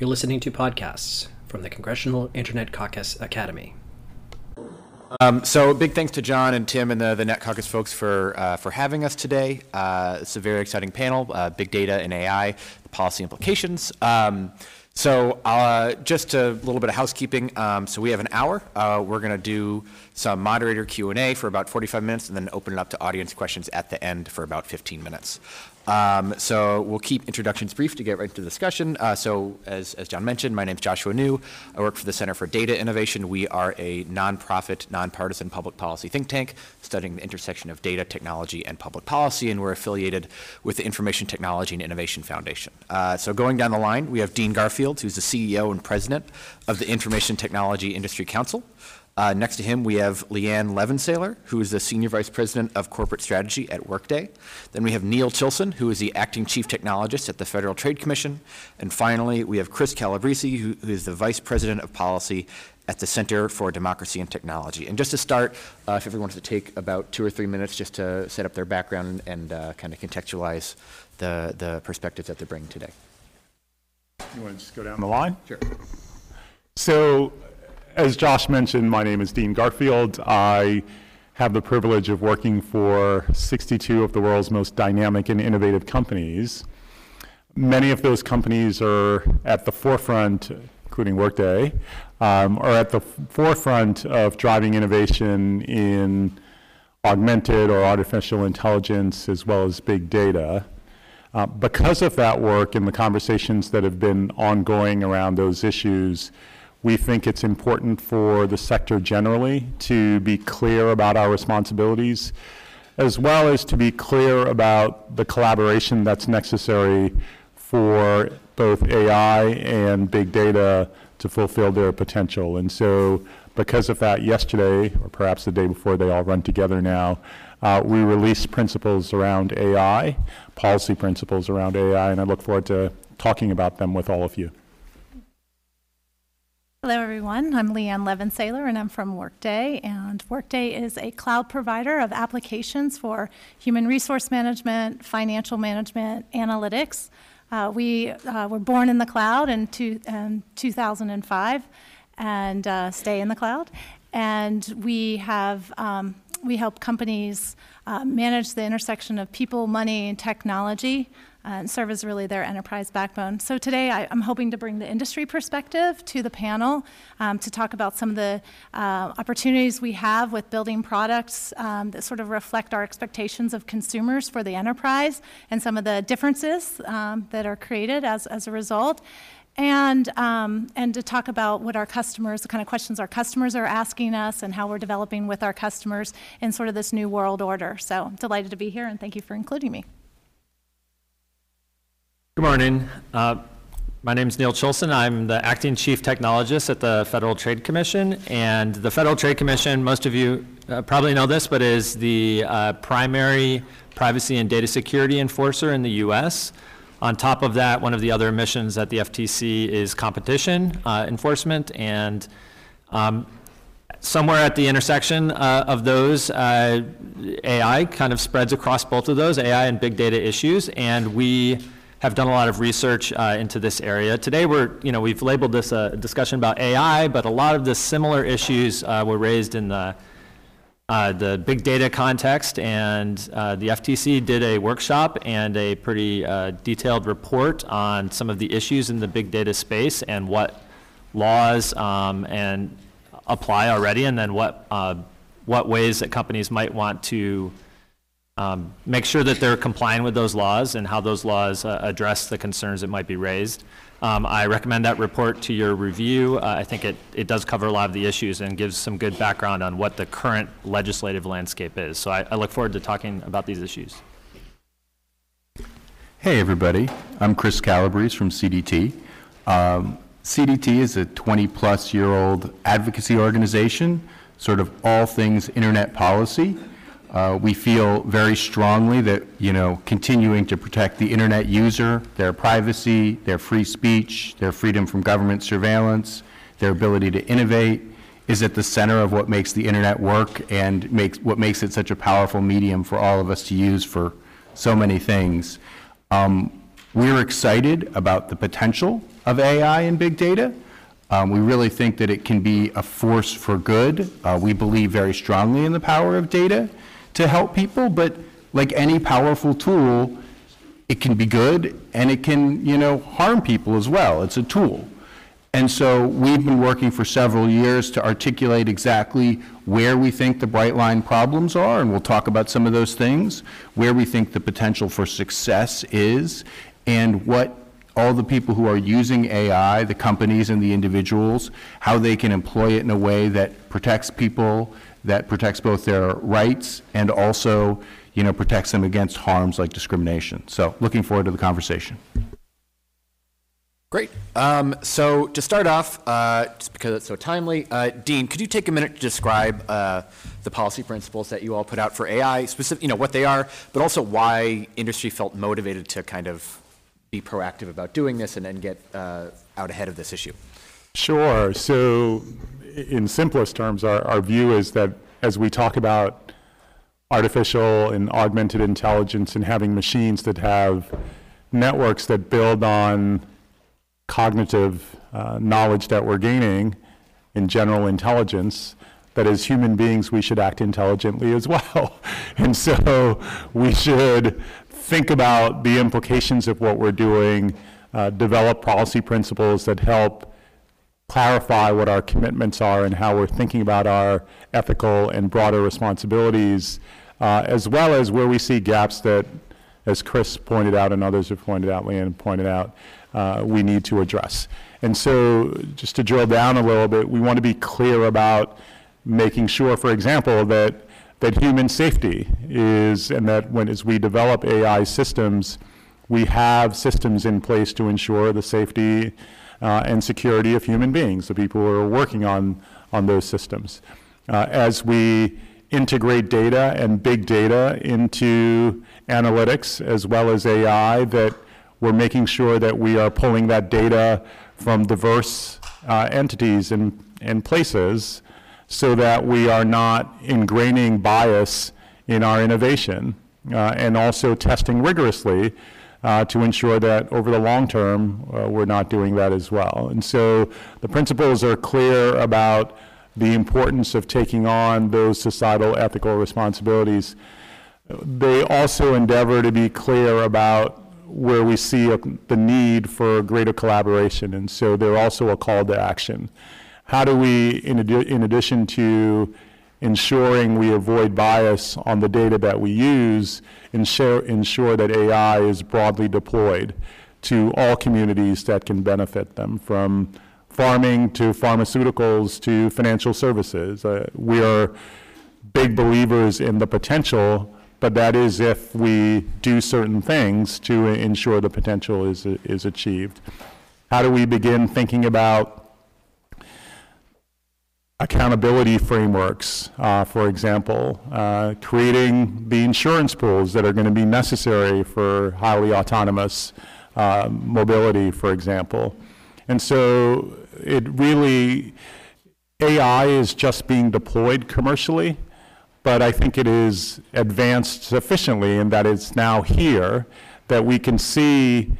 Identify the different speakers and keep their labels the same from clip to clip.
Speaker 1: You're listening to podcasts from the Congressional Internet Caucus Academy.
Speaker 2: Um, so big thanks to John and Tim and the, the Net Caucus folks for, uh, for having us today. Uh, it's a very exciting panel, uh, big data and AI, policy implications. Um, so uh, just a little bit of housekeeping. Um, so we have an hour. Uh, we're going to do some moderator Q&A for about 45 minutes and then open it up to audience questions at the end for about 15 minutes. Um, so we'll keep introductions brief to get right into the discussion. Uh, so as, as John mentioned, my name is Joshua New. I work for the Center for Data Innovation. We are a nonprofit, nonpartisan public policy think tank studying the intersection of data, technology, and public policy, and we're affiliated with the Information Technology and Innovation Foundation. Uh, so going down the line, we have Dean Garfield, who's the CEO and president of the Information Technology Industry Council. Uh, next to him, we have Leighanne Levensaler, who is the Senior Vice President of Corporate Strategy at Workday. Then we have Neil Chilson, who is the Acting Chief Technologist at the Federal Trade Commission. And finally, we have Chris Calabrese, who, who is the Vice President of Policy at the Center for Democracy and Technology. And just to start, uh, if everyone wants to take about two or three minutes just to set up their background and uh, kind of contextualize the, the perspectives that they're bringing today.
Speaker 3: You want to just go down the line?
Speaker 2: Sure.
Speaker 3: So, as Josh mentioned, my name is Dean Garfield. I have the privilege of working for 62 of the world's most dynamic and innovative companies. Many of those companies are at the forefront, including Workday, um, are at the forefront of driving innovation in augmented or artificial intelligence as well as big data. Uh, because of that work and the conversations that have been ongoing around those issues, we think it's important for the sector generally to be clear about our responsibilities, as well as to be clear about the collaboration that's necessary for both AI and big data to fulfill their potential. And so, because of that, yesterday, or perhaps the day before, they all run together now, uh, we released principles around AI, policy principles around AI, and I look forward to talking about them with all of you.
Speaker 4: Hello, everyone. I'm Leighanne Levensaler, and I'm from Workday. And Workday is a cloud provider of applications for human resource management, financial management, analytics. Uh, we uh, were born in the cloud in, two, in 2005 and uh, stay in the cloud. And we have um, we help companies uh, manage the intersection of people, money, and technology and serve as really their enterprise backbone. So today I, am hoping to bring the industry perspective to the panel um, to talk about some of the uh, opportunities we have with building products um, that sort of reflect our expectations of consumers for the enterprise and some of the differences um, that are created as, as a result and, um, and to talk about what our customers, the kind of questions our customers are asking us and how we're developing with our customers in sort of this new world order. So delighted to be here and thank you for including me.
Speaker 5: Good morning. Uh, my name is Neil Chilson. I'm the acting chief technologist at the Federal Trade Commission. And the Federal Trade Commission, most of you uh, probably know this, but is the uh, primary privacy and data security enforcer in the U.S. On top of that, one of the other missions at the FTC is competition uh, enforcement. And um, somewhere at the intersection uh, of those, uh, AI kind of spreads across both of those, AI and big data issues. And we have done a lot of research uh, into this area. Today, we're, you know, we've labeled this a discussion about AI, but a lot of the similar issues uh, were raised in the uh, the big data context, and uh, the FTC did a workshop and a pretty uh, detailed report on some of the issues in the big data space and what laws um, and apply already, and then what uh, what ways that companies might want to um, make sure that they're complying with those laws and how those laws uh, address the concerns that might be raised. Um, I recommend that report to your review. Uh, I think it, it does cover a lot of the issues and gives some good background on what the current legislative landscape is. So I, I look forward to talking about these issues.
Speaker 6: Hey, everybody. I'm Chris Calabrese from CDT. Um, CDT is a 20 plus year old advocacy organization, sort of all things internet policy. Uh, we feel very strongly that, you know, continuing to protect the internet user, their privacy, their free speech, their freedom from government surveillance, their ability to innovate is at the center of what makes the internet work and makes what makes it such a powerful medium for all of us to use for so many things. Um, We're excited about the potential of AI and big data. Um, We really think that it can be a force for good. Uh, We believe very strongly in the power of data to help people, but like any powerful tool, it can be good and it can, you know, harm people as well. It's a tool. And so we've been working for several years to articulate exactly where we think the bright line problems are, and we'll talk about some of those things, where we think the potential for success is, and what all the people who are using AI, the companies and the individuals, how they can employ it in a way that protects people, that protects both their rights and also, you know, protects them against harms like discrimination. So looking forward to the conversation.
Speaker 2: Great. Um, so to start off, uh, just because it's so timely, uh, Dean, could you take a minute to describe uh, the policy principles that you all put out for AI, specific, you know, what they are, but also why industry felt motivated to kind of be proactive about doing this and then get uh, out ahead of this issue?
Speaker 3: Sure. So, i- in simplest terms, our, our view is that as we talk about artificial and augmented intelligence and having machines that have networks that build on cognitive uh, knowledge that we're gaining in general intelligence, that as human beings, we should act intelligently as well. And so we should think about the implications of what we're doing, uh, develop policy principles that help clarify what our commitments are and how we're thinking about our ethical and broader responsibilities, uh, as well as where we see gaps that, as Chris pointed out and others have pointed out, Leighanne pointed out, uh, we need to address. And so, just to drill down a little bit, we want to be clear about making sure, for example, that that human safety is, and that when as we develop AI systems, we have systems in place to ensure the safety uh, and security of human beings, the people who are working on, on those systems. Uh, as we integrate data and big data into analytics as well as AI, that we're making sure that we are pulling that data from diverse uh, entities and, and places so that we are not ingraining bias in our innovation uh, and also testing rigorously uh, to ensure that over the long term, uh, we're not doing that as well. And so the principles are clear about the importance of taking on those societal ethical responsibilities. They also endeavor to be clear about where we see a, the need for greater collaboration, and so they're also a call to action. How do we, in, addi- in addition to ensuring we avoid bias on the data that we use, ensure, ensure that AI is broadly deployed to all communities that can benefit them, from farming to pharmaceuticals to financial services? Uh, we are big believers in the potential, but that is if we do certain things to ensure the potential is, is achieved. How do we begin thinking about accountability frameworks, uh, for example, uh, creating the insurance pools that are going to be necessary for highly autonomous uh, mobility, for example. And so it really, AI is just being deployed commercially, but I think it is advanced sufficiently in that it's now here, that we can see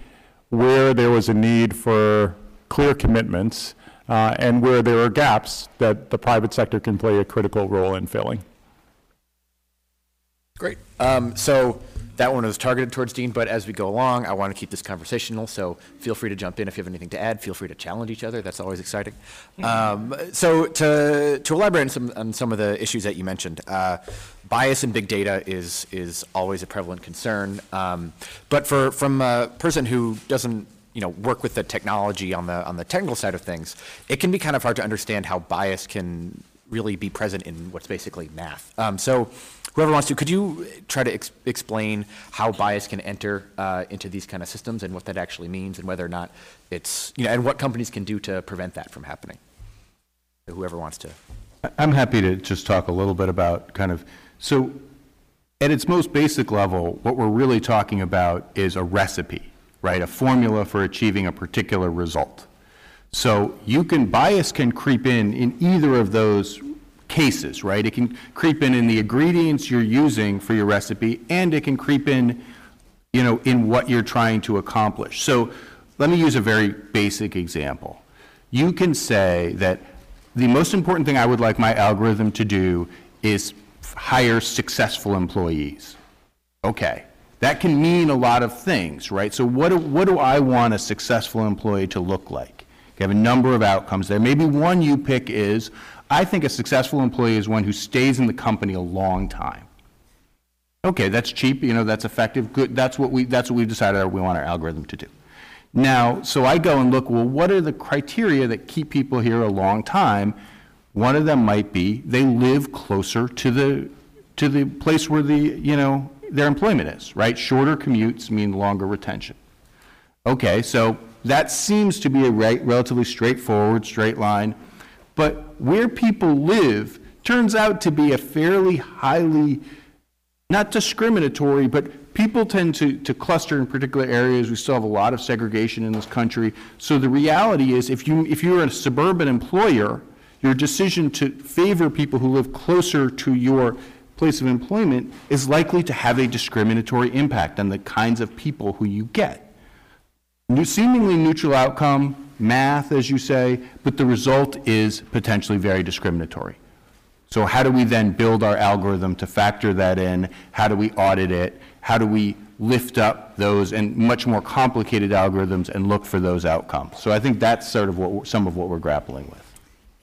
Speaker 3: where there was a need for clear commitments uh, and where there are gaps that the private sector can play a critical role in filling.
Speaker 2: Great. Um, so that one was targeted towards Dean, but as we go along, I want to keep this conversational, so feel free to jump in if you have anything to add. Feel free to challenge each other. That's always exciting. Um, so to, to elaborate on some, on some of the issues that you mentioned, uh, bias in big data is, is always a prevalent concern. Um, but for, from a person who doesn't you know, work with the technology on the, on the technical side of things, it can be kind of hard to understand how bias can really be present in what's basically math. Um, so whoever wants to, could you try to ex- explain how bias can enter uh, into these kind of systems and what that actually means and whether or not it's, you know, and what companies can do to prevent that from happening? So whoever wants to.
Speaker 6: I'm happy to just talk a little bit about kind of, so at its most basic level, what we're really talking about is a recipe, right? A formula for achieving a particular result. So you can, bias can creep in in either of those cases, right? It can creep in in the ingredients you're using for your recipe, and it can creep in you know, in what you're trying to accomplish. So let me use a very basic example. You can say that the most important thing I would like my algorithm to do is hire successful employees. Okay, that can mean a lot of things, right? So what do, what do I want a successful employee to look like? You have a number of outcomes there. Maybe one you pick is, I think a successful employee is one who stays in the company a long time. Okay, that's cheap, you know, that's effective, good, that's what we, that's what we've decided we want our algorithm to do. Now, so I go and look, well, what are the criteria that keep people here a long time? One of them might be they live closer to the, to the place where the, you know, their employment is, right? Shorter commutes mean longer retention. Okay, so that seems to be a re- relatively straightforward, straight line. But where people live turns out to be a fairly highly, not discriminatory, but people tend to, to cluster in particular areas. We still have a lot of segregation in this country. So the reality is, if, you, if you're a suburban employer, your decision to favor people who live closer to your place of employment is likely to have a discriminatory impact on the kinds of people who you get. New- Seemingly neutral outcome, math, as you say, but the result is potentially very discriminatory. So how do we then build our algorithm to factor that in? How do we audit it? How do we lift up those and much more complicated algorithms and look for those outcomes? So I think that's sort of what, some of what we're grappling with.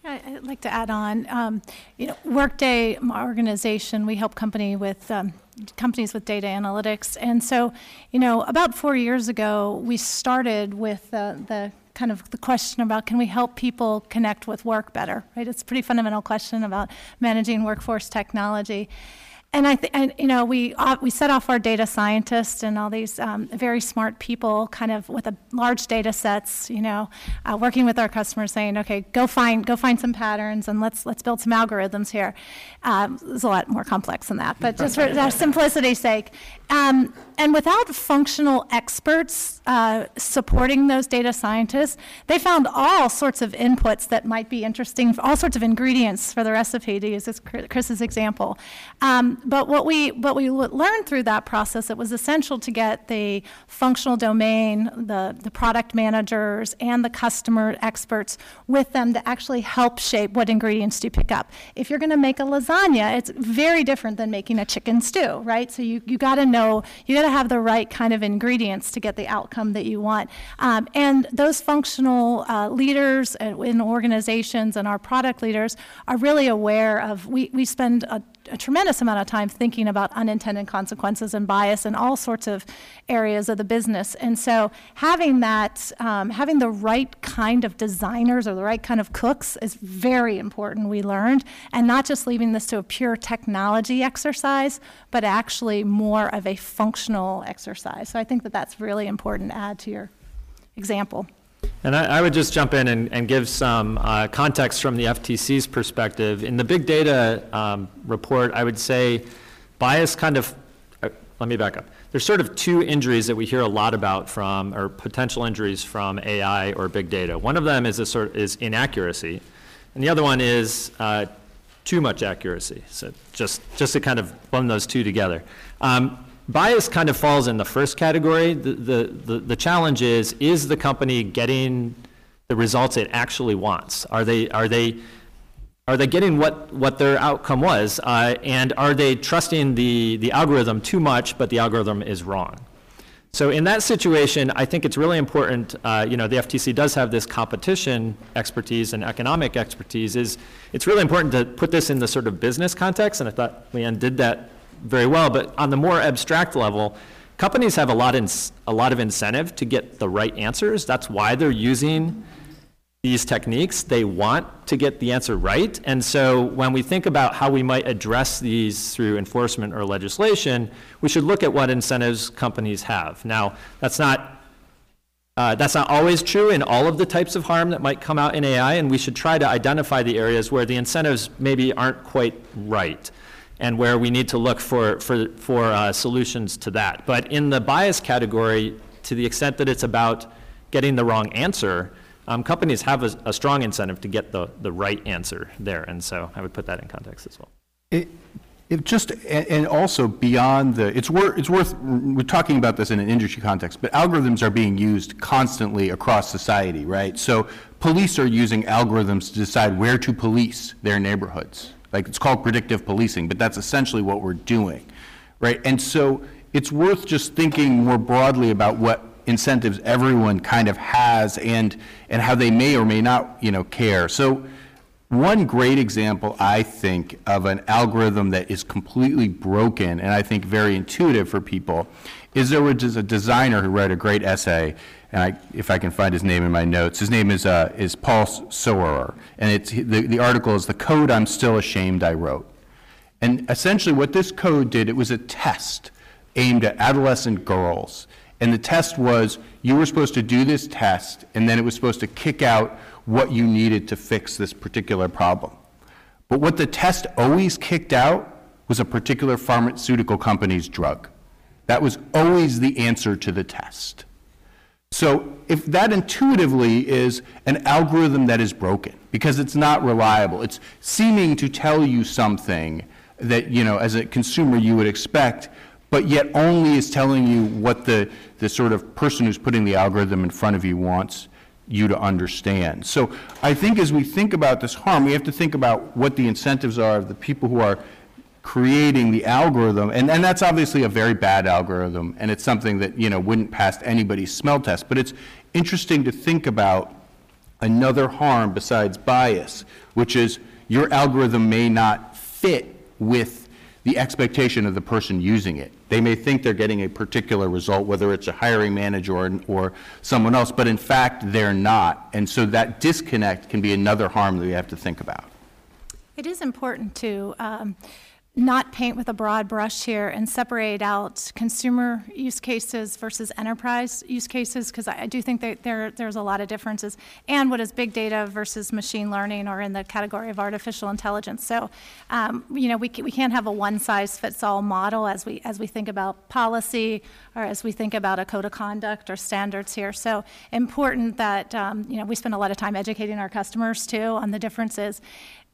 Speaker 4: I'd like to add on, um, you know, Workday, my organization, we help company with, um, companies with data analytics. And so, you know, about four years ago, we started with uh, the kind of the question about can we help people connect with work better, right? It's a pretty fundamental question about managing workforce technology. And I think, and, you know, we, uh, we set off our data scientists and all these um, very smart people kind of with a large data sets, you know, uh, working with our customers saying, okay, go find, go find some patterns and let's, let's build some algorithms here. Um, it's a lot more complex than that, but just for simplicity's sake. Um, and without functional experts uh, supporting those data scientists, they found all sorts of inputs that might be interesting, all sorts of ingredients for the recipe, to use this Chris's example. Um, but what we what we learned through that process, it was essential to get the functional domain, the the product managers, and the customer experts with them to actually help shape what ingredients you pick up. If you're going to make a lasagna, it's very different than making a chicken stew, right? So you you got to know you got to have the right kind of ingredients to get the outcome that you want. Um, and those functional uh, leaders in organizations and our product leaders are really aware of. We we spend a a tremendous amount of time thinking about unintended consequences and bias in all sorts of areas of the business. And so having that, um, having the right kind of designers or the right kind of cooks is very important, we learned, and not just leaving this to a pure technology exercise, but actually more of a functional exercise. So I think that that's really important to add to your example.
Speaker 5: And I, I would just jump in and, and give some uh, context from the FTC's perspective. In the big data um, report, I would say bias kind of, uh, let me back up. There's sort of two injuries that we hear a lot about from, or potential injuries from AI or big data. One of them is a sort is inaccuracy, and the other one is uh, too much accuracy. So just just to kind of blend those two together. Um, bias kind of falls in the first category. The, the, the, the, challenge is, is the company getting the results it actually wants? Are they, are they, are they getting what, what their outcome was? Uh, and are they trusting the, the algorithm too much, but the algorithm is wrong? So in that situation, I think it's really important, uh, you know, the FTC does have this competition expertise and economic expertise, is it's really important to put this in the sort of business context, and I thought Leighanne did that very well, but on the more abstract level, companies have a lot, in, a lot of incentive to get the right answers. That's why they're using these techniques. They want to get the answer right. And so when we think about how we might address these through enforcement or legislation, we should look at what incentives companies have. Now, that's not uh, that's not always true in all of the types of harm that might come out in AI, and we should try to identify the areas where the incentives maybe aren't quite right and where we need to look for, for, for uh, solutions to that. But in the bias category, to the extent that it's about getting the wrong answer, um, companies have a, a, strong incentive to get the, the right answer there. And so I would put that in context as well.
Speaker 1: It,
Speaker 6: It just, and also beyond the, it's worth, it's worth, we're talking about this in an industry context, but algorithms are being used constantly across society, right? So police are using algorithms to decide where to police their neighborhoods. Like, it's called predictive policing, but that's essentially what we're doing, right? And so it's worth just thinking more broadly about what incentives everyone kind of has and, and how they may or may not, you know, care. So one great example, I think, of an algorithm that is completely broken and I think very intuitive for people is there was a designer who wrote a great essay, and I, if I can find his name in my notes, his name is, uh, is Paul Sourour, and it's, the, the article is The Code I'm Still Ashamed I Wrote. And essentially what this code did, it was a test aimed at adolescent girls. And the test was you were supposed to do this test, and then it was supposed to kick out what you needed to fix this particular problem. But what the test always kicked out was a particular pharmaceutical company's drug. That was always the answer to the test. So if that intuitively is an algorithm that is broken because it's not reliable, it's seeming to tell you something that, you know, as a consumer you would expect, but yet only is telling you what the, the sort of person who's putting the algorithm in front of you wants you to understand. So I think as we think about this harm, we have to think about what the incentives are of the people who are creating the algorithm, and, and that's obviously a very bad algorithm, and it's something that, you know, wouldn't pass anybody's smell test, but it's interesting to think about another harm besides bias, which is your algorithm may not fit with the expectation of the person using it. They may think they're getting a particular result, whether it's a hiring manager or, or someone else, but in fact, they're not. And so that disconnect can be another harm that we have to think about.
Speaker 4: It is important to um, not paint with a broad brush here and separate out consumer use cases versus enterprise use cases, because I I do think that there, there's a lot of differences. And what is big data versus machine learning or in the category of artificial intelligence. So, um, you know, we, we can't have a one-size-fits-all model as we, as we think about policy or as we think about a code of conduct or standards here. So important that, um, you know, we spend a lot of time educating our customers too on the differences.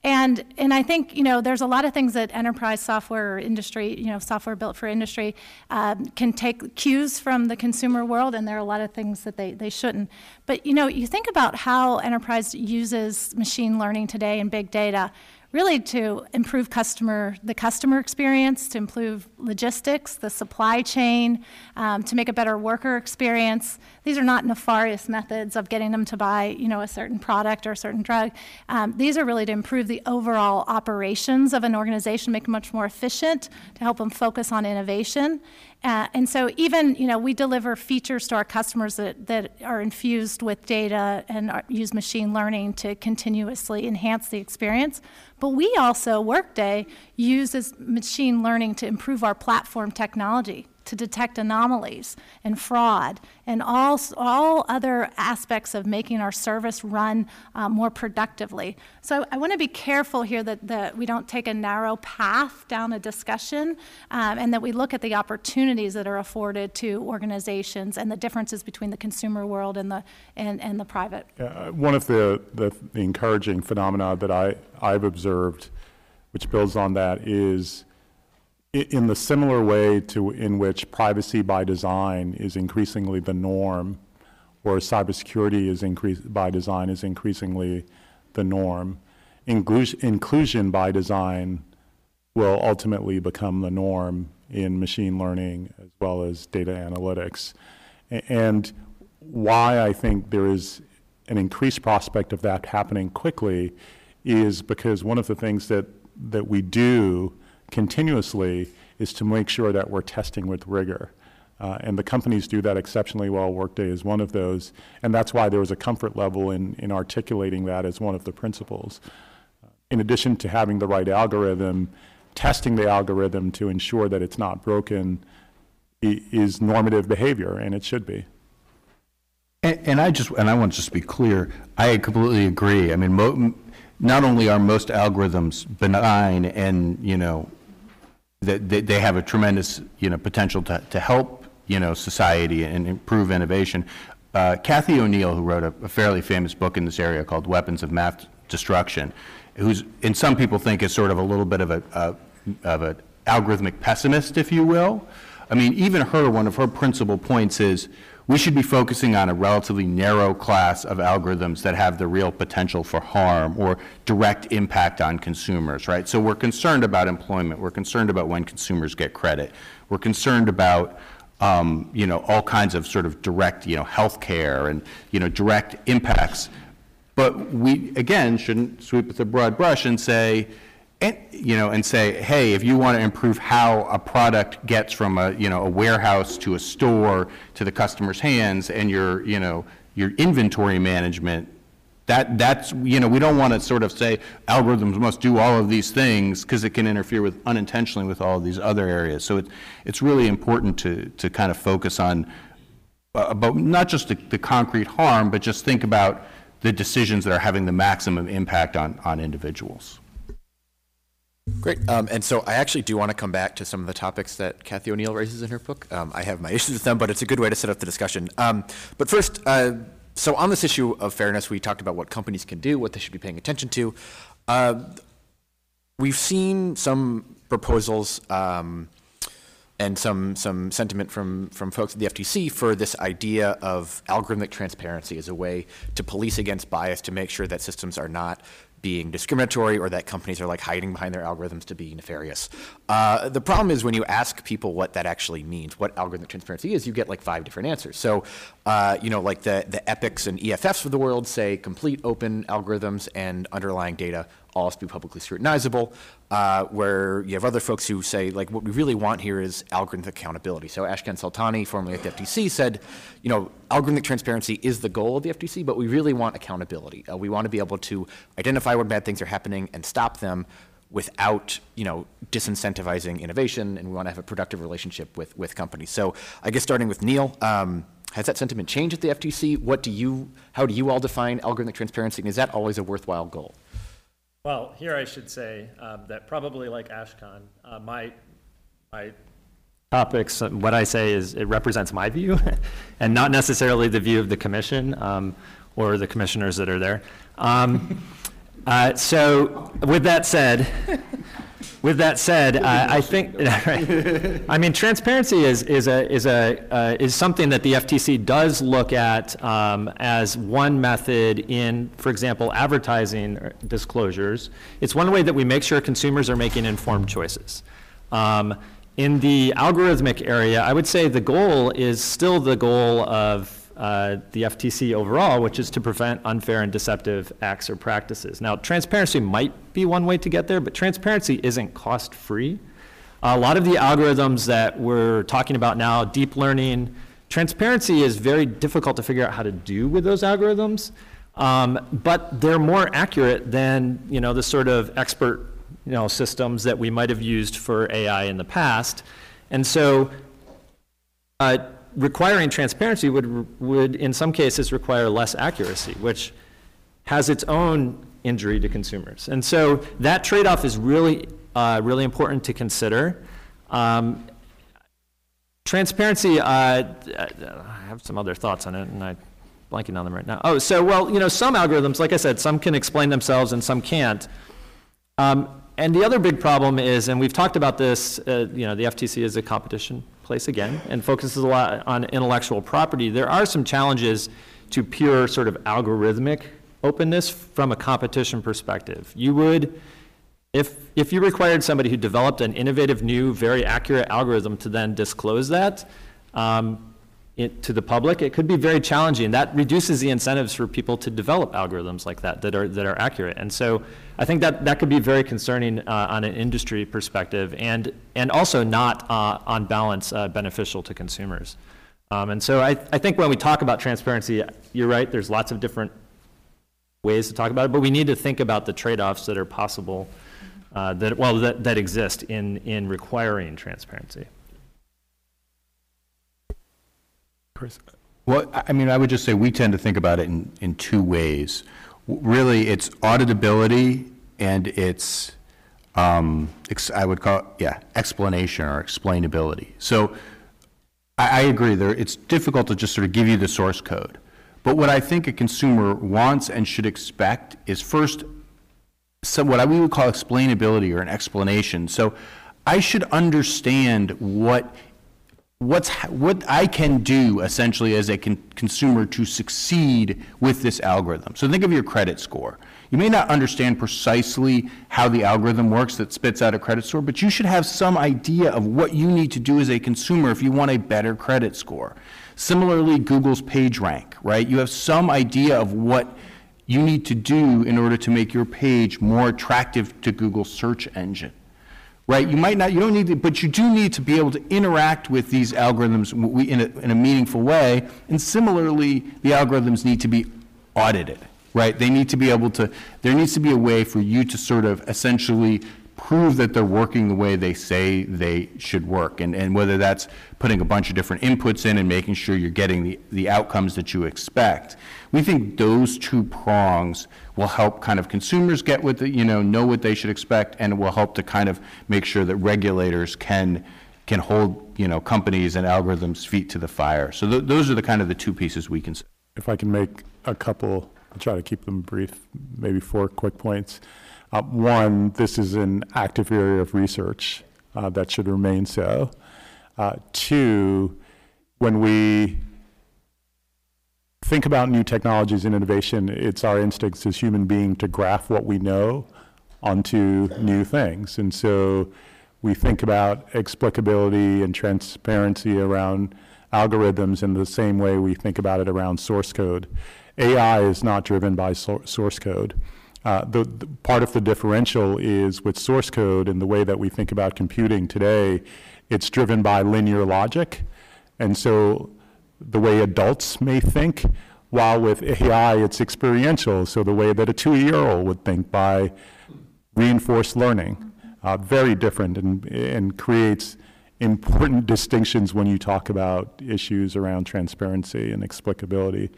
Speaker 4: And, and I think, you know, there's a lot of things that enterprise software or industry, you know, software built for industry, um, can take cues from the consumer world, and there are a lot of things that they, they shouldn't. But, you know, you think about how enterprise uses machine learning today and big data, really to improve customer, the customer experience, to improve logistics, the supply chain, um, to make a better worker experience. These are not nefarious methods of getting them to buy, you know, a certain product or a certain drug. Um, these are really to improve the overall operations of an organization, make them much more efficient, to help them focus on innovation. Uh, and so even, you know, we deliver features to our customers that, that are infused with data and are, use machine learning to continuously enhance the experience. But we also, Workday, uses machine learning to improve our platform technology to detect anomalies and fraud and all, all other aspects of making our service run uh, more productively. So I want to be careful here that, that we don't take a narrow path down a discussion um, and that we look at the opportunities that are afforded to organizations and the differences between the consumer world and the, and, and the private.
Speaker 3: Uh, One of the, the the encouraging phenomena that I, I've observed, which builds on that, is i- in the similar way to in which privacy by design is increasingly the norm, or cybersecurity is increase, by design is increasingly the norm, inclusion, inclusion by design will ultimately become the norm in machine learning as well as data analytics. And why I think there is an increased prospect of that happening quickly is because one of the things that, that we do continuously is to make sure that we're testing with rigor. Uh, and the companies do that exceptionally well. Workday is one of those. And that's why there was a comfort level in, in articulating that as one of the principles. In addition to having the right algorithm, testing the algorithm to ensure that it's not broken is normative behavior, and it should be.
Speaker 6: And, and I just, and I want to just be clear, I completely agree. I mean, mo, not only are most algorithms benign and, you know, that, that they have a tremendous, you know, potential to, to help, you know, society and improve innovation. Uh, Cathy O'Neil, who wrote a, a fairly famous book in this area called Weapons of Math Destruction, who's, and some people think is sort of a little bit of a, a of an algorithmic pessimist, if you will. I mean, even her, one of her principal points is we should be focusing on a relatively narrow class of algorithms that have the real potential for harm or direct impact on consumers, right? So we're concerned about employment. We're concerned about when consumers get credit. We're concerned about um, you know, all kinds of sort of direct, you know, healthcare and, you know, direct impacts. But we, again, shouldn't sweep with a broad brush and say, and, you know, and say, hey, if you want to improve how a product gets from a, you know, a warehouse to a store to the customer's hands and your, you know, your inventory management, that, that's, you know, we don't want to sort of say algorithms must do all of these things because it can interfere with unintentionally with all of these other areas. So it, it's really important to, to kind of focus on, uh, about not just the, the concrete harm, but just think about the decisions that are having the maximum impact on, on individuals.
Speaker 2: Great. Um, and so I actually do want to come back to some of the topics that Cathy O'Neil raises in her book. Um, I have my issues with them, but it's a good way to set up the discussion. Um, but first, uh, so on this issue of fairness, we talked about what companies can do, what they should be paying attention to. Uh, we've seen some proposals um, and some some sentiment from from folks at the FTC for this idea of algorithmic transparency as a way to police against bias to make sure that systems are not being discriminatory or that companies are like hiding behind their algorithms to be nefarious. Uh, the problem is when you ask people what that actually means, what algorithmic transparency is, you get like five different answers. So, uh, you know, like the, the EPICs and EFFs of the world say complete open algorithms and underlying data all has to be publicly scrutinizable, uh, where you have other folks who say, like, what we really want here is algorithmic accountability. So Ashkan Soltani, formerly at the FTC, said, you know, algorithmic transparency is the goal of the FTC, but we really want accountability. Uh, we want to be able to identify when bad things are happening and stop them without, you know, disincentivizing innovation, and we want to have a productive relationship with, with companies. So I guess starting with Neil, um, has that sentiment changed at the FTC? What do you, how do you all define algorithmic transparency, and is that always a worthwhile goal?
Speaker 5: Well, here I should say um, that probably like Ashkan, uh, my, my topics, uh, what I say is it represents my view and not necessarily the view of the commission um, or the commissioners that are there. Um, uh, so with that said, with that said, I, I think, I mean, transparency is, is, a, is, a, uh, is something that the FTC does look at um, as one method in, for example, advertising disclosures. It's one way that we make sure consumers are making informed choices. Um, in the algorithmic area, I would say the goal is still the goal of uh, the FTC overall, which is to prevent unfair and deceptive acts or practices. Now, transparency might be one way to get there, but transparency isn't cost-free. a lot of the algorithms that we're talking about now, deep learning, transparency is very difficult to figure out how to do with those algorithms, um, but they're more accurate than you know the sort of expert you know systems that we might have used for AI in the past, and so. Uh, requiring transparency would, would in some cases require less accuracy, which has its own injury to consumers. And so that trade-off is really, uh, really important to consider. Um, transparency, uh, I have some other thoughts on it, and I'm blanking on them right now. Oh, so, well, you know, some algorithms, like I said, some can explain themselves and some can't. Um, and the other big problem is, and we've talked about this, uh, you know, the FTC is a competition place again and focuses a lot on intellectual property. There are some challenges to pure sort of algorithmic openness from a competition perspective. You would, if, if you required somebody who developed an innovative, new, very accurate algorithm to then disclose that, um, it, to the public, it could be very challenging. That reduces the incentives for people to develop algorithms like that that are, that are accurate. And so I think that, that could be very concerning uh, on an industry perspective and, and also not uh, on balance uh, beneficial to consumers. Um, and so I, I think when we talk about transparency, you're right, there's lots of different ways to talk about it, but we need to think about the trade-offs that are possible, uh, that, well, that, that exist in, in requiring transparency.
Speaker 6: Chris? Well, I mean, I would just say we tend to think about it in, in two ways. Really, it's auditability and it's, um, ex- I would call, it, yeah, explanation or explainability. So I, I agree, there, it's difficult to just sort of give you the source code. But what I think a consumer wants and should expect is first, some, what I- we would call explainability or an explanation. So I should understand what, what's, what I can do essentially as a con- consumer to succeed with this algorithm. So think of your credit score. You may not understand precisely how the algorithm works that spits out a credit score, but you should have some idea of what you need to do as a consumer if you want a better credit score. Similarly, Google's PageRank, right? You have some idea of what you need to do in order to make your page more attractive to Google's search engine right? You might not, you don't need to, but you do need to be able to interact with these algorithms in a, in a meaningful way. And similarly, the algorithms need to be audited, right? They need to be able to, there needs to be a way for you to sort of essentially prove that they're working the way they say they should work. And, and whether that's putting a bunch of different inputs in and making sure you're getting the, the outcomes that you expect. We think those two prongs will help kind of consumers get what, the- you know, know what they should expect, and will help to kind of make sure that regulators can, can hold, you know, companies and algorithms' feet to the fire. So th- those are the kind of the two pieces we can,
Speaker 3: If I can make a couple, I'll try to keep them brief, maybe four quick points. Uh, One, this is an active area of research uh, that should remain so. Uh, Two, when we think about new technologies and innovation, it's our instincts as human beings to graph what we know onto new things. And so we think about explicability and transparency around algorithms in the same way we think about it around source code. AI is not driven by source code. Uh, the, the part of the differential is with source code and the way that we think about computing today, it's driven by linear logic. And so the way adults may think, while with AI, it's experiential. So the way that a two-year-old would think by reinforced learning, uh, very different and, and creates important distinctions when you talk about issues around transparency and explicability.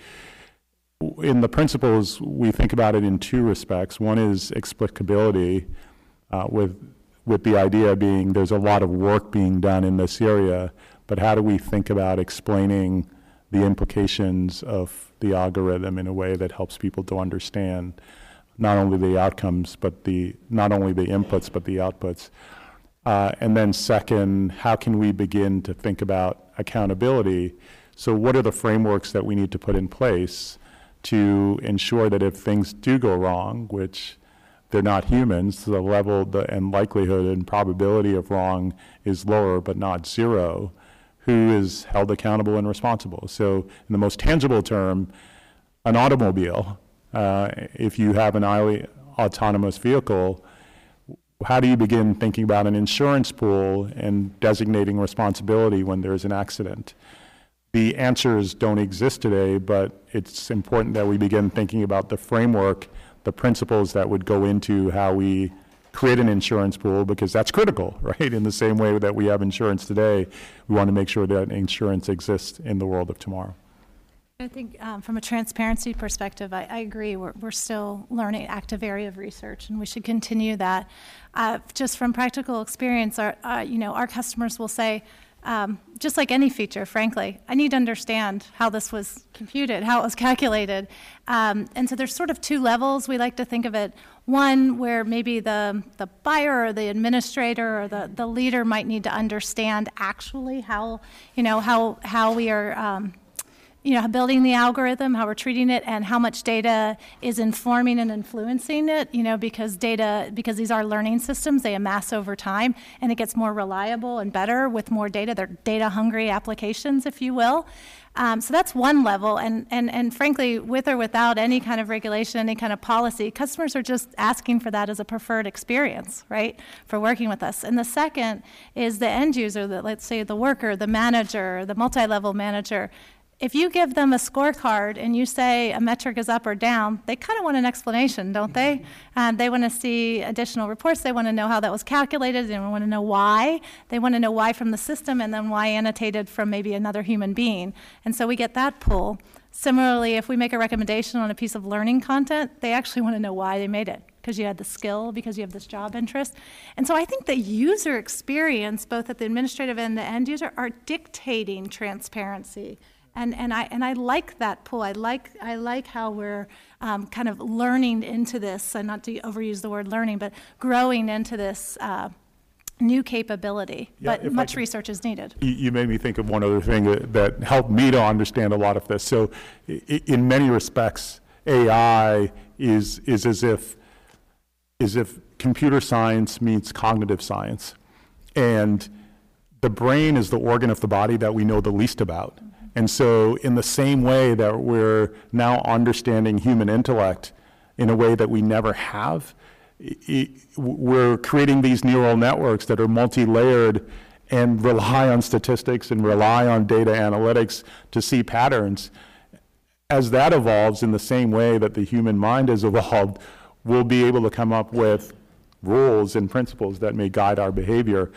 Speaker 3: In the principles, we think about it in two respects. One is explicability, uh, with, with the idea being there's a lot of work being done in this area, but how do we think about explaining the implications of the algorithm in a way that helps people to understand not only the outcomes, but the, not only the inputs, but the outputs? Uh, And then second, how can we begin to think about accountability? So what are the frameworks that we need to put in place to ensure that if things do go wrong, which they're not humans, the level the- and likelihood and probability of wrong is lower but not zero, who is held accountable and responsible? So in the most tangible term, an automobile, uh, if you have an highly autonomous vehicle, how do you begin thinking about an insurance pool and designating responsibility when there's an accident? The answers don't exist today, but it's important that we begin thinking about the framework, the principles that would go into how we create an insurance pool, because that's critical, right? In the same way that we have insurance today, we want to make sure that insurance exists in the world of tomorrow.
Speaker 4: I think um, from a transparency perspective, I, I agree. We're, we're still learning active area of research, and we should continue that. Uh, just from practical experience, our, uh, you know, our customers will say, um, just like any feature, frankly, I need to understand how this was computed, how it was calculated. Um, and so there's sort of two levels. We like to think of it. One where maybe the, the buyer or the administrator or the, the leader might need to understand actually how, you know, how, how we are um, you know, building the algorithm, how we're treating it, and how much data is informing and influencing it, you know, because data, because these are learning systems, they amass over time, and it gets more reliable and better with more data. They're data-hungry applications, if you will. Um, so that's one level, and, and, and frankly, with or without any kind of regulation, any kind of policy, customers are just asking for that as a preferred experience, right, for working with us. And the second is the end user, the, let's say the worker, the manager, the multi-level manager, if you give them a scorecard and you say a metric is up or down, they kind of want an explanation, don't they? And they want to see additional reports. They want to know how that was calculated. They want to know why. They want to know why from the system and then why annotated from maybe another human being. And so we get that pull. Similarly, if we make a recommendation on a piece of learning content, they actually want to know why they made it because you had the skill, because you have this job interest. And so I think the user experience, both at the administrative and the end user, are dictating transparency And, and I, and I like that pull. I like, I like how we're um, kind of learning into this, and not to overuse the word learning, but growing into this uh, new capability.
Speaker 3: Yeah,
Speaker 4: But much
Speaker 3: could-
Speaker 4: research is needed.
Speaker 3: You, you made me think of one other thing that, that helped me to understand a lot of this. So, in many respects, AI is is as if is if computer science meets cognitive science, and the brain is the organ of the body that we know the least about. And so, in the same way that we're now understanding human intellect in a way that we never have, we're creating these neural networks that are multi-layered and rely on statistics and rely on data analytics to see patterns. As that evolves in the same way that the human mind has evolved, we'll be able to come up with rules and principles that may guide our behavior.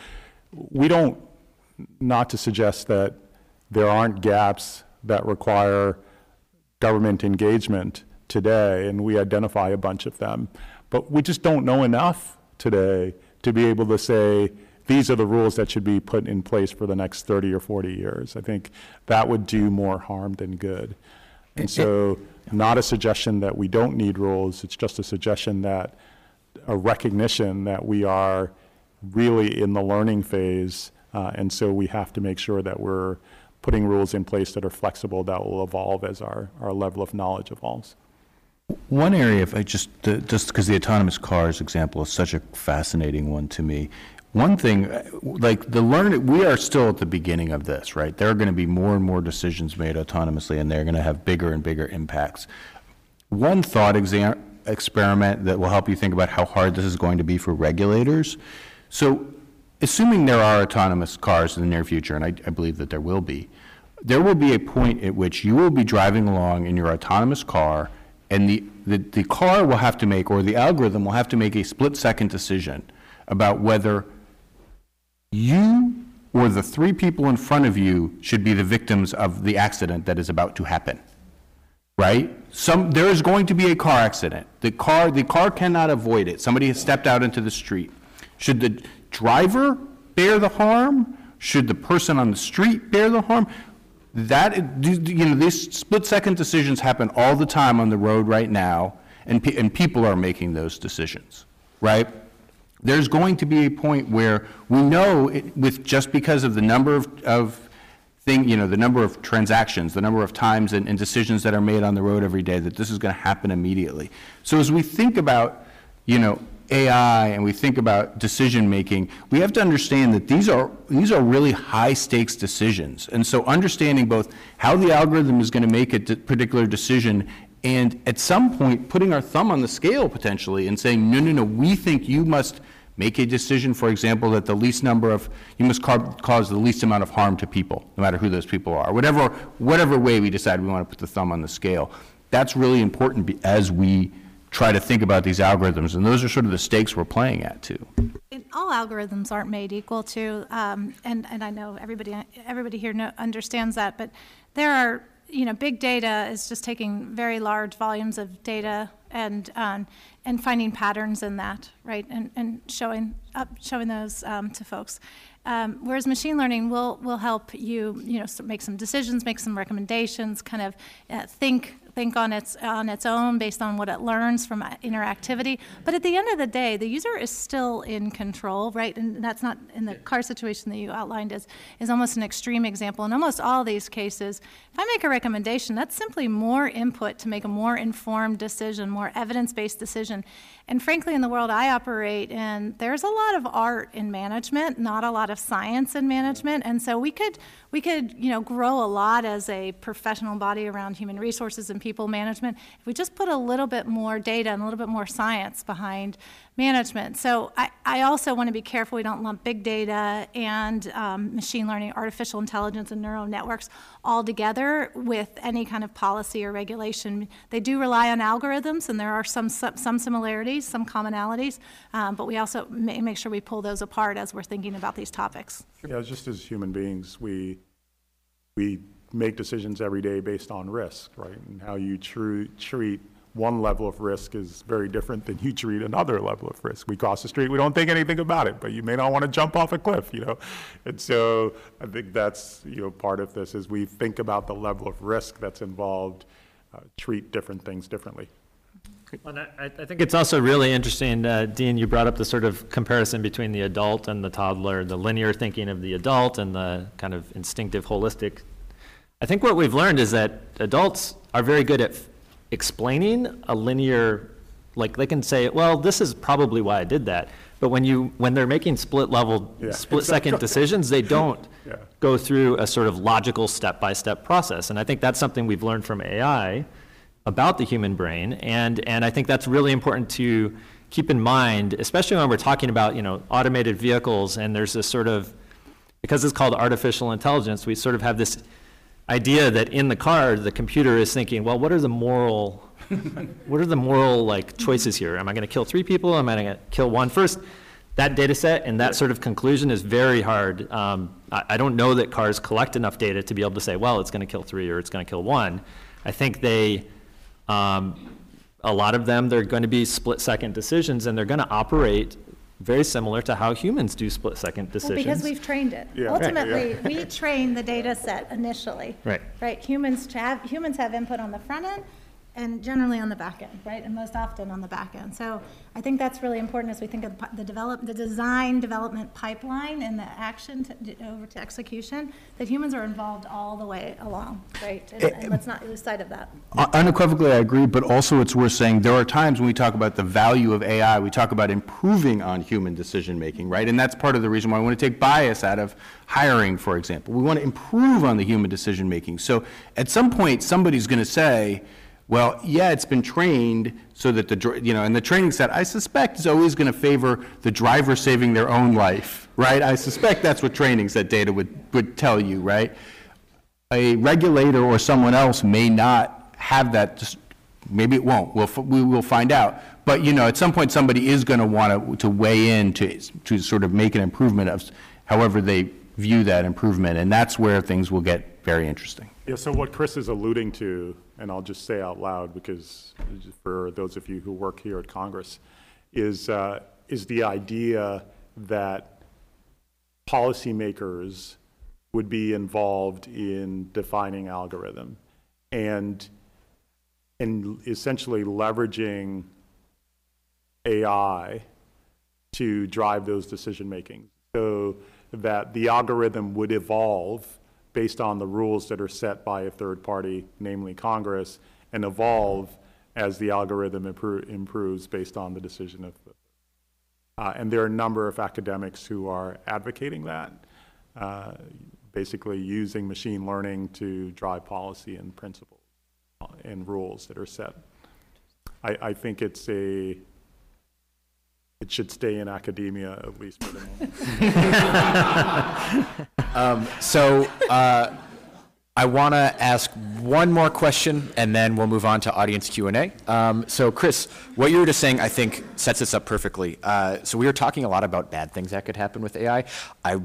Speaker 3: We don't not to suggest that there aren't gaps that require government engagement today, and we identify a bunch of them. But we just don't know enough today to be able to say, these are the rules that should be put in place for the next 30 or 40 years. I think that would do more harm than good. And so, not a suggestion that we don't need rules, it's just a suggestion that, a recognition that we are really in the learning phase, uh, and so we have to make sure that we're putting rules in place that are flexible, that will evolve as our, our level of knowledge evolves.
Speaker 6: One area, if I just, just because the autonomous cars example is such a fascinating one to me. One thing, uh, like the learn, we are still at the beginning of this, right? There are going to be more and more decisions made autonomously, and they're going to have bigger and bigger impacts. One thought exam, experiment that will help you think about how hard this is going to be for regulators. So, assuming there are autonomous cars in the near future, and I, I believe that there will be, there will be a point at which you will be driving along in your autonomous car, and the, the, the car will have to make, or the algorithm will have to make a split-second decision about whether you or the three people in front of you should be the victims of the accident that is about to happen right? Some, there is going to be a car accident. The car, the car cannot avoid it. Somebody has stepped out into the street. Should the driver bear the harm? Should the person on the street bear the harm? That, you know, these split-second decisions happen all the time on the road right now, and, pe- and people are making those decisions, right? There's going to be a point where we know, it- with, just because of the number of, of thing, you know, the number of transactions, the number of times and, and decisions that are made on the road every day, that this is going to happen immediately. So as we think about, you know, AI and we think about decision-making, we have to understand that these are, these are really high-stakes decisions. And so understanding both how the algorithm is going to make a particular decision and at some point, putting our thumb on the scale potentially and saying, no, no, no, we think you must make a decision, for example, that the least number of, you must ca- cause the least amount of harm to people, no matter who those people are. Whatever, whatever way we decide we want to put the thumb on the scale. That's really important as we try to think about these algorithms, and those are sort of the stakes we're playing at, too.
Speaker 4: And all algorithms aren't made equal to, um, and, and I know everybody, everybody here know, understands that, but there are, you know, big data is just taking very large volumes of data and, um, and finding patterns in that, right? And, and showing up, showing those, um, to folks. Um, whereas machine learning will, will help you, you know, make some decisions, make some recommendations, kind of uh, think, think on its, on its own based on what it learns from uh, interactivity. But at the end of the day, the user is still in control, right? And that's not, in the car situation that you outlined is, is almost an extreme example. In almost all these cases, if I make a recommendation, that's simply more input to make a more informed decision, more evidence-based decision. And frankly, in the world I operate in, there's a lot of art in management, not a lot of science in management. And so we could, we could, you know, grow a lot as a professional body around human resources and people management if we just put a little bit more data and a little bit more science behind management. So I, I also want to be careful we don't lump big data and um, machine learning, artificial intelligence, and neural networks all together with any kind of policy or regulation. They do rely on algorithms, and there are some some similarities, some commonalities, um, but we also ma- make sure we pull those apart as we're thinking about these topics.
Speaker 3: Yeah, just as human beings, we, we make decisions every day based on risk, right? And how you tru- treat one level of risk is very different than you treat another level of risk. We cross the street, we don't think anything about it, but you may not want to jump off a cliff, you know? And so I think that's, you know, part of this is we think about the level of risk that's involved, uh, treat different things differently.
Speaker 5: And I, I think it's also really interesting, uh, Dean, you brought up the sort of comparison between the adult and the toddler, the linear thinking of the adult and the kind of instinctive, holistic. I think what we've learned is that adults are very good at explaining a linear, like they can say, well, this is probably why I did that. But when you, when they're making split level,
Speaker 3: Yeah.
Speaker 5: split second decisions, they don't
Speaker 3: Yeah.
Speaker 5: go through a sort of logical step-by-step process. And I think that's something we've learned from AI about the human brain. And, and I think that's really important to keep in mind, especially when we're talking about, you know, automated vehicles and there's this sort of, because it's called artificial intelligence, we sort of have this idea that in the car, the computer is thinking, well, what are the moral, what are the moral like choices here? Am I going to kill three people? Am I going to kill one first? That data set and that sort of conclusion is very hard. Um, I, I don't know that cars collect enough data to be able to say, well, it's going to kill three or it's going to kill one. I think they, um, a lot of them, they're going to be split-second decisions, and they're going to operate very similar to how humans do split-second
Speaker 4: Well,
Speaker 5: decisions.
Speaker 4: because we've trained it.
Speaker 3: Yeah.
Speaker 4: Ultimately, we train the data set initially.
Speaker 5: Right.
Speaker 4: Right, humans have, humans have input on the front end and generally on the back end, right? And most often on the back end. So I think that's really important as we think of the develop, the design, development pipeline and the action to, over to execution, that humans are involved all the way along, right? And- eh, And let's not lose sight of that.
Speaker 6: Uh, unequivocally, I agree, but also it's worth saying, there are times when we talk about the value of AI, we talk about improving on human decision-making, right? And that's part of the reason why I want to take bias out of hiring, for example. We want to improve on the human decision-making. So at some point, somebody's going to say, well, yeah, it's been trained so that the, you know, and the training set, I suspect, is always going to favor the driver saving their own life, right? I suspect that's what training set data would, would tell you, right? a regulator or someone else may not have that, maybe it won't, we'll, f- we will find out. But, you know, at some point, somebody is going to want to weigh in to, to sort of make an improvement of however they view that improvement, and that's where things will get very interesting.
Speaker 3: Yeah, so what Chris is alluding to, and I'll just say out loud because for those of you who work here at Congress, is, uh, is the idea that policymakers would be involved in defining algorithm and, and essentially leveraging AI to drive those decision-making. So that the algorithm would evolve based on the rules that are set by a third party, namely Congress, and evolve as the algorithm impro- improves based on the decision of, uh, and there are a number of academics who are advocating that, uh, basically using machine learning to drive policy and principles and rules that are set. I, I think it's a, it should stay in academia at least for the moment.
Speaker 2: So uh, I want to ask one more question, and then we'll move on to audience Q&A. Um, So Chris, what you were just saying, I think, sets this up perfectly. Uh, So we were talking a lot about bad things that could happen with AI. I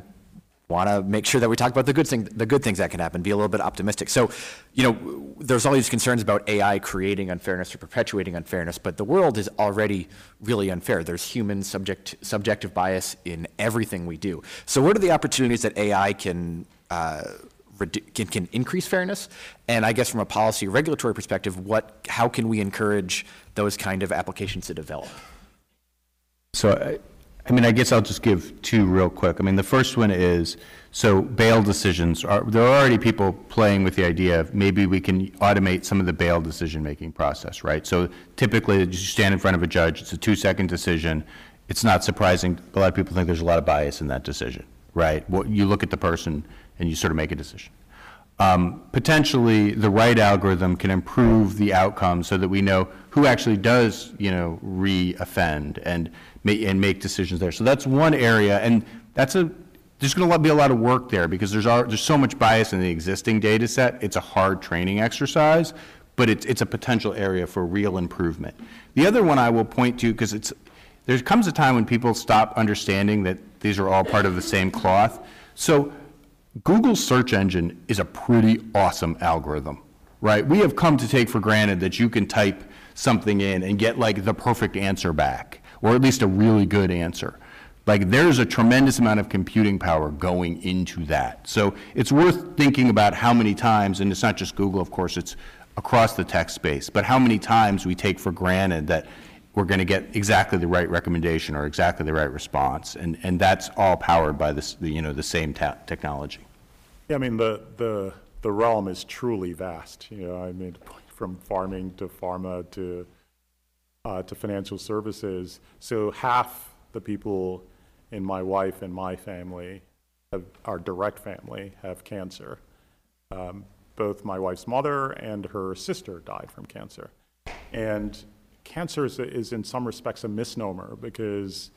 Speaker 2: want to make sure that we talk about the good thing, the good things that can happen, be a little bit optimistic. So, you know, there's all these concerns about AI creating unfairness or perpetuating unfairness, but the world is already really unfair. There's human subject, subjective bias in everything we do. So what are the opportunities that AI can, uh, can, can increase fairness? And I guess from a policy regulatory perspective, what, how can we encourage those kind of applications to develop?
Speaker 6: So, I- I mean, I guess I'll just give two real quick. I mean, the first one is, so bail decisions, are there are already people playing with the idea of maybe we can automate some of the bail decision-making process, right? So typically, you stand in front of a judge, it's a two-second decision. It's not surprising, a lot of people think there's a lot of bias in that decision, right? What, you look at the person and you sort of make a decision. Um, Potentially, the right algorithm can improve the outcome so that we know who actually does, you know, re-offend and ma, and make decisions there. So that's one area, and that's a, there's going to be a lot of work there because there's, there's so much bias in the existing data set. It's a hard training exercise, but it's, it's a potential area for real improvement. The other one I will point to, because it's, there comes a time when people stop understanding that these are all part of the same cloth. So Google's search engine is a pretty awesome algorithm, right? We have come to take for granted that you can type something in and get like the perfect answer back, or at least a really good answer. Like, there's a tremendous amount of computing power going into that. So it's worth thinking about how many times, and it's not just Google, of course, it's across the tech space, but how many times we take for granted that we're going to get exactly the right recommendation or exactly the right response. And, and that's all powered by this, the, you know, the same technology.
Speaker 3: Yeah, I mean, the, the, the realm is truly vast, you know, I mean, from farming to pharma to, uh, to financial services. So half the people in my wife and my family, have, our direct family, have cancer. Um, both my wife's mother and her sister died from cancer. And cancer is, is in some respects a misnomer because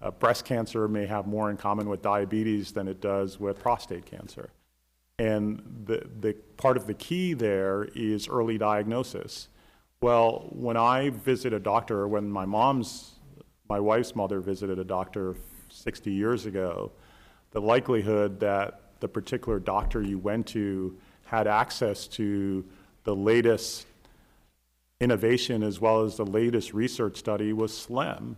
Speaker 3: uh, breast cancer may have more in common with diabetes than it does with prostate cancer. And the, the part of the key there is early diagnosis. Well, when I visit a doctor, when my mom's, my wife's mother visited a doctor 60 years ago, the likelihood that the particular doctor you went to had access to the latest innovation as well as the latest research study was slim.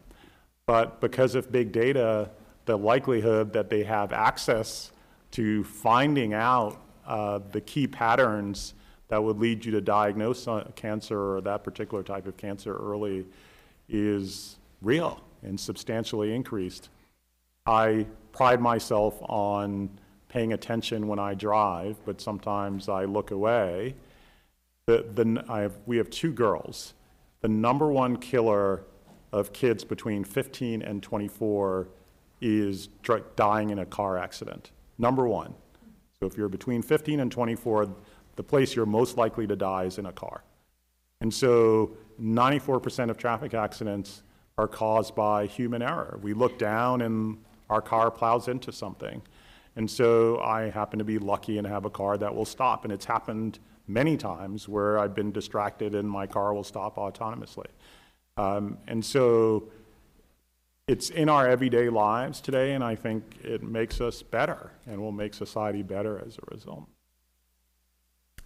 Speaker 3: But because of big data, the likelihood that they have access to finding out uh, the key patterns that would lead you to diagnose cancer or that particular type of cancer early is real and substantially increased. I pride myself on paying attention when I drive, but sometimes I look away. The, the, I have, we have two girls. The number one killer of kids between 15 and 24 is dr- dying in a car accident. Number one. So if you're between 15 and 24, the place you're most likely to die is in a car. And so 94% of traffic accidents are caused by human error. We look down and our car plows into something. And so I happen to be lucky and have a car that will stop. And it's happened many times where I've been distracted and my car will stop autonomously. Um, and so it's in our everyday lives today, and I think it makes us better and will make society better as a result.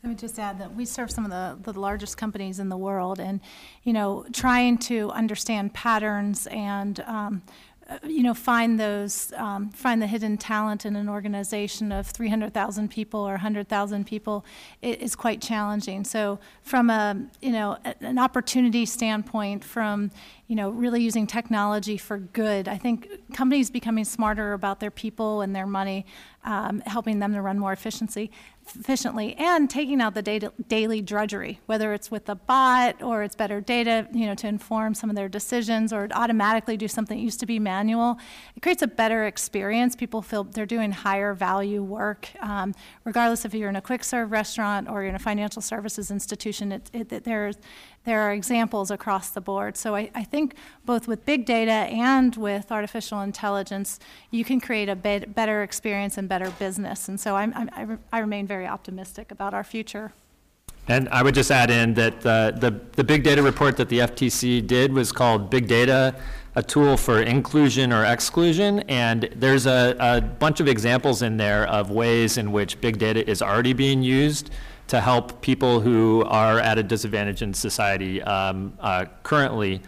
Speaker 4: Let me just add that we serve some of the, the largest companies in the world, and, you know, trying to understand patterns and um, uh, you know, find those, um, find the hidden talent in an organization of 300,000 people or 100,000 people it is quite challenging. So from a, you know, an opportunity standpoint, from, you know, really using technology for good, I think companies becoming smarter about their people and their money, um, helping them to run more efficiency, efficiently and taking out the data, daily drudgery, whether it's with a bot or it's better data, you know, to inform some of their decisions or automatically do something that used to be manual. It creates a better experience. People feel they're doing higher value work, um, regardless if you're in a quick serve restaurant or you're in a financial services institution. It, it, there's there are examples across the board. So I, I, think both with big data and with artificial intelligence, you can create a bit better experience and better business. And so I'm, I'm, i remain very optimistic about our future.
Speaker 5: And I would just add in that uh, the, the big data report that the FTC did was called Big Data, a tool for inclusion or exclusion. And there's a, a bunch of examples in there of ways in which big data is already being used to help people who are at a disadvantage in society um, uh, currently.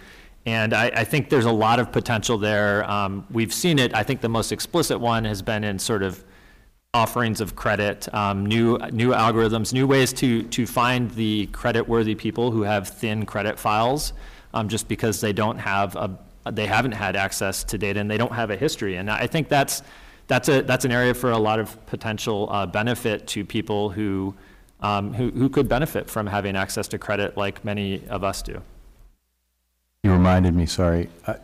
Speaker 5: And I, I, think there's a lot of potential there. Um, we've seen it. I think the most explicit one has been in sort of offerings of credit, um, new new algorithms, new ways to to find the credit-worthy people who have thin credit files, um, just because they don't have a they haven't had access to data and they don't have a history. And I think that's that's a that's an area for a lot of potential uh, benefit to people who um, who, who could benefit from having access to credit like many of us do.
Speaker 6: You reminded me, sorry. I,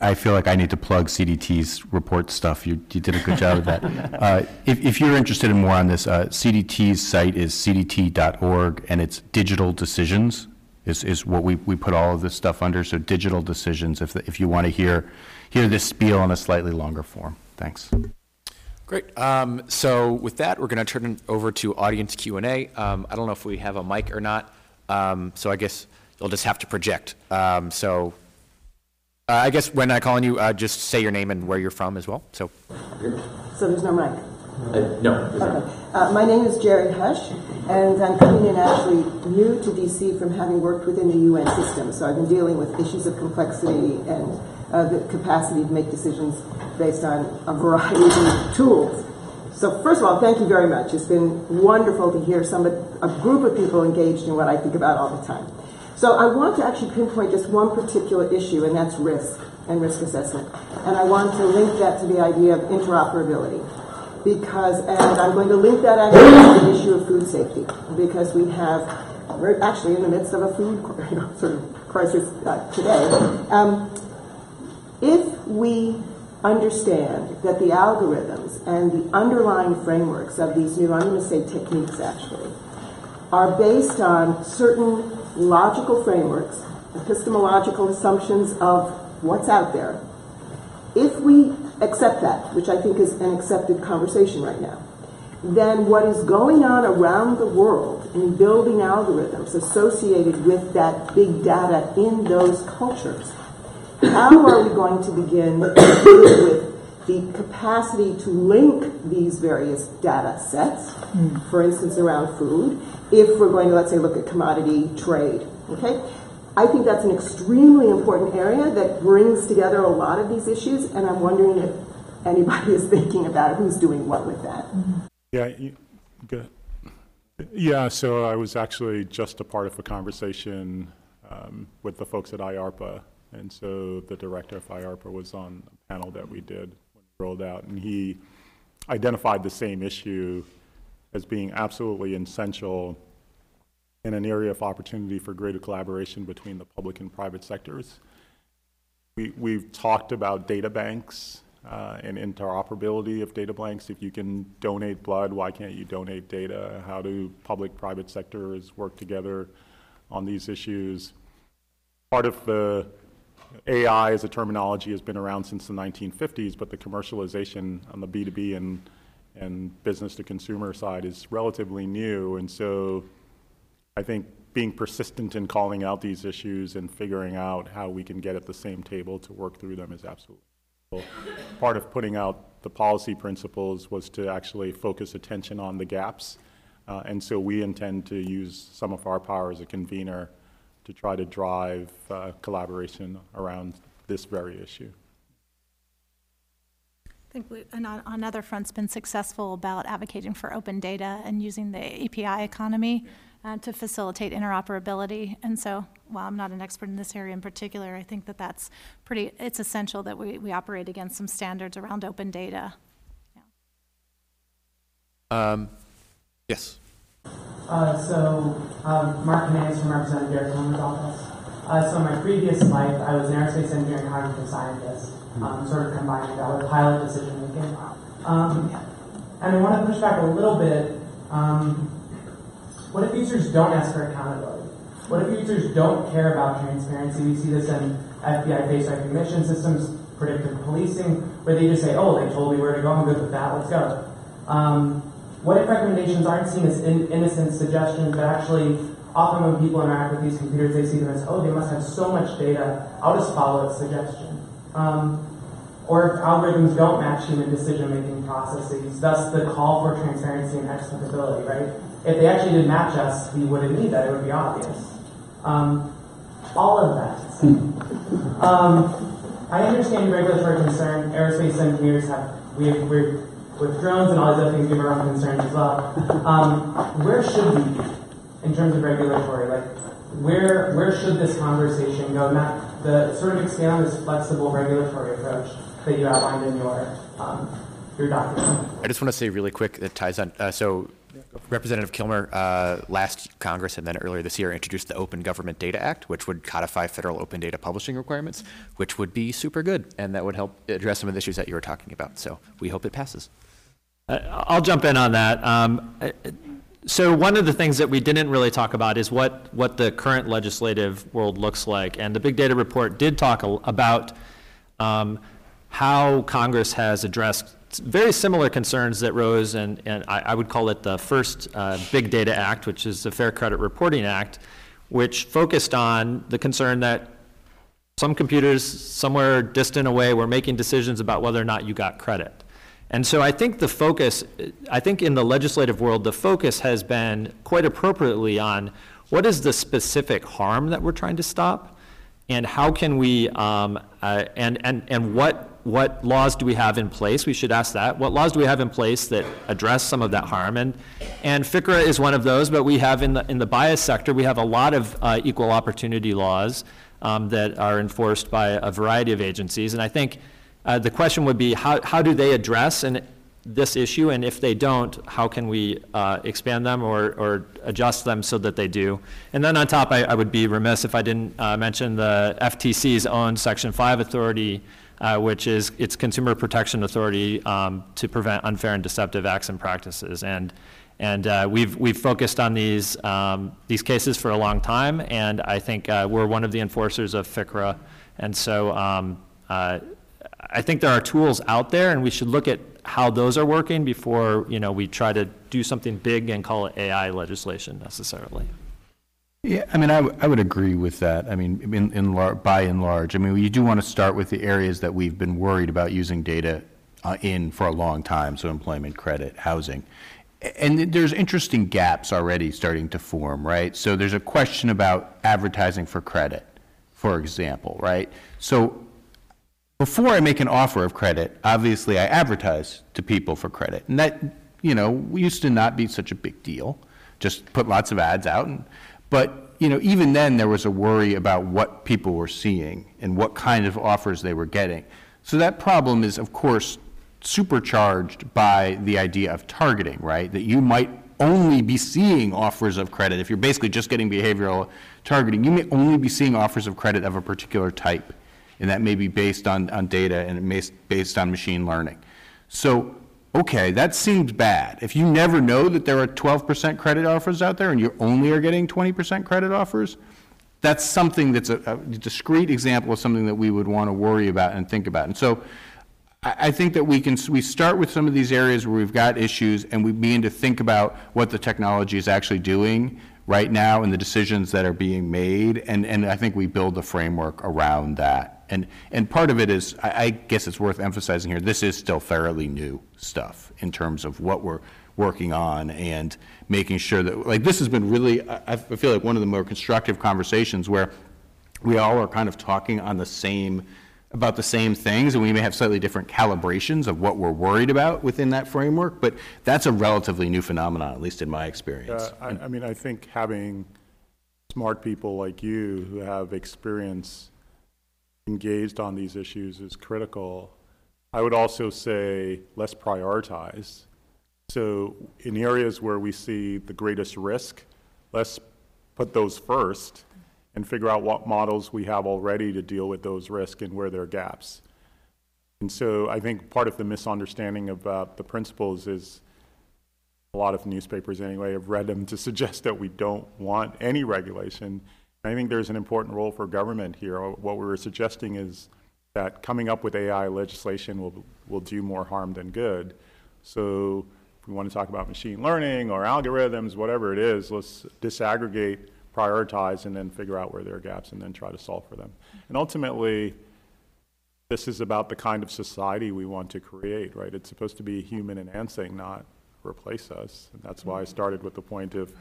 Speaker 6: I feel like I need to plug CDT's report stuff. You, you did a good job of that. Uh, if, if you're interested in more on this, uh, CDT's site is cdt.org, and it's digital decisions is, is what we, we put all of this stuff under. So digital decisions, if, the, if you want to hear, hear this spiel in a slightly longer form. Thanks.
Speaker 2: Great. Um, so with that, we're going to turn it over to audience Q&A. Um, I don't know if we have a mic or not, um, so I guess you'll just have to project. Um, so uh, I guess when I call on you, uh, just say your name and where you're from as well. So,
Speaker 7: so there's no mic. Uh, no.
Speaker 8: Okay. Uh, my name is Jared Hush, and I'm coming in actually new to DC from having worked within the UN system. So I've been dealing with issues of complexity and uh, the capacity to make decisions based on a variety of tools. So first of all, thank you very much. It's been wonderful to hear some a group of people engaged in what I think about all the time. So I want to actually pinpoint just one particular issue, and that's risk and risk assessment. And I want to link that to the idea of interoperability because, and I'm going to link that actually to the issue of food safety, because we have, we're actually in the midst of a food sort of crisis uh, today. Um, if we understand that the algorithms and the underlying frameworks of these new, I'm going to say techniques actually, are based on certain logical frameworks, epistemological assumptions of what's out there, if we accept that, which I think is an accepted conversation right now, then what is going on around the world in building algorithms associated with that big data in those cultures, how are we going to begin with the capacity to link these various data sets, for instance, around food, if we're going to, let's say, look at commodity trade, okay? I think that's an extremely important area that brings together a lot of these issues, and I'm wondering if anybody is thinking about who's doing what with that.
Speaker 3: Yeah, you, good. Yeah, so I was actually just a part of a conversation um, with the folks at IARPA, and so the director of IARPA was on a panel that we did when we rolled out, and he identified the same issue as being absolutely essential in an area of opportunity for greater collaboration between the public and private sectors. We, we've talked about data banks uh, and interoperability of data banks. If you can donate blood, why can't you donate data? How do public-private sectors work together on these issues? Part of the AI as a terminology has been around since the 1950s, but the commercialization on the B2B and, and business to consumer side is relatively new. And so I think being persistent in calling out these issues and figuring out how we can get at the same table to work through them is absolutely part of putting out the policy principles was to actually focus attention on the gaps. Uh, and so we intend to use some of our power as a convener to try to drive uh, collaboration around this very issue.
Speaker 4: I think we, and on, on other fronts, been successful about advocating for open data and using the API economy uh, to facilitate interoperability. And so, while I'm not an expert in this area in particular, I think that that's pretty, it's essential that we, we operate against some standards around open data.
Speaker 2: Um, yes.
Speaker 9: Uh, so, um, Mark Hernandez from Representative Derek Kilmer's office. Uh, so, in my previous life, I was an aerospace engineer and cognitive scientist, um, sort of combining that with pilot decision making. Um, and I want to push back a little bit. Um, what if users don't ask for accountability? What if users don't care about transparency? We see this in FBI face recognition systems, predictive policing, where they just say, oh, they told me where to go, I'm good with that, let's go. Um, what if recommendations aren't seen as in, innocent suggestions, but actually, often when people interact with these computers, they see them as, oh, they must have so much data, I'll just follow its suggestion. Um, or if algorithms don't match human decision-making processes, thus the call for transparency and explicability, right? If they actually did match us, we wouldn't need that, it would be obvious. Um, all of that. um, I understand regulatory concern. Aerospace engineers have, we have, we're with drones and all these other things, have our own concerns as well. Um, where should we in terms of regulatory? Like, where where should this conversation go? Not the sort of expand on this flexible regulatory approach that you outlined in your um, your document.
Speaker 2: I just want to say really quick that ties on. Uh, so, Representative Kilmer, uh, last Congress and then earlier this year, introduced the Open Government Data Act, which would codify federal open data publishing requirements, which would be super good, and that would help address some of the issues that you were talking about. So, we hope it passes.
Speaker 5: Uh, I'll jump in on that. Um, uh, so one of the things that we didn't really talk about is what, what the current legislative world looks like. And the Big Data Report did talk about um, how Congress has addressed very similar concerns that rose, and, and I, I would call it the first uh, Big Data Act, which is the Fair Credit Reporting Act, which focused on the concern that some computers somewhere distant away were making decisions about whether or not you got credit. And so I think the focus, I think in the legislative world, the focus has been quite appropriately on what is the specific harm that we're trying to stop? And how can we, um, uh, and, and, and what, what laws do we have in place? We should ask that. What laws do we have in place that address some of that harm? And, and FCRA is one of those, but we have in the, in the bias sector, we have a lot of uh, equal opportunity laws um, that are enforced by a variety of agencies. And I think uh, the question would be, how, how do they address and this issue? And if they don't, how can we uh, expand them or, or adjust them so that they do? And then on top, I, I would be remiss if I didn't uh, mention the FTC's own Section 5 authority, uh, which is its Consumer Protection Authority um, to prevent unfair and deceptive acts and practices. And, and uh, we've, we've focused on these, um, these cases for a long time, and I think uh, we're one of the enforcers of FCRA. And so um, uh, I think there are tools out there, and we should look at how those are working before, you know, we try to do something big and call it AI legislation necessarily.
Speaker 6: Yeah, I mean, I, I would agree with that. I mean, in, in lar- by and large, I mean, you do want to start with the areas that we've been worried about using data uh, in for a long time, so employment, credit, housing. And there's interesting gaps already starting to form, right? So there's a question about advertising for credit, for example, right? So before I make an offer of credit, obviously I advertise to people for credit. And that, you know, used to not be such a big deal. Just put lots of ads out. And, but, you know, even then there was a worry about what people were seeing and what kind of offers they were getting. So that problem is, of course, supercharged by the idea of targeting, right? That you might only be seeing offers of credit. If you're basically just getting behavioral targeting, you may only be seeing offers of credit of a particular type and that may be based on, on data and it may s- based on machine learning. So, okay, that seems bad. If you never know that there are 12% credit offers out there and you only are getting 20% credit offers, that's something that's a, a discrete example of something that we would want to worry about and think about. And so, I, I think that we can, we start with some of these areas where we've got issues and we begin to think about what the technology is actually doing right now and the decisions that are being made. And, and I think we build the framework around that. And, and part of it is, I, I guess it's worth emphasizing here, this is still fairly new stuff in terms of what we're working on and making sure that, like, this has been really, I, I feel like one of the more constructive conversations where we all are kind of talking on the same, about the same things, and we may have slightly different calibrations of what we're worried about within that framework, but that's a relatively new phenomenon, at least in my experience.
Speaker 3: Uh, I, I mean, I think having smart people like you who have experience engaged on these issues is critical. I would also say let's prioritize. So in areas where we see the greatest risk, let's put those first and figure out what models we have already to deal with those risks and where there are gaps. And so I think part of the misunderstanding about the principles is a lot of newspapers anyway have read them to suggest that we don't want any regulation. I think there's an important role for government here. Uh, what we were suggesting is that coming up with AI legislation will, will do more harm than good. So if we want to talk about machine learning or algorithms, whatever it is, let's disaggregate, prioritize, and then figure out where there are gaps and then try to solve for them. And ultimately, this is about the kind of society we want to create, right? It's supposed to be human enhancing, not replace us. And that's why I started with the point of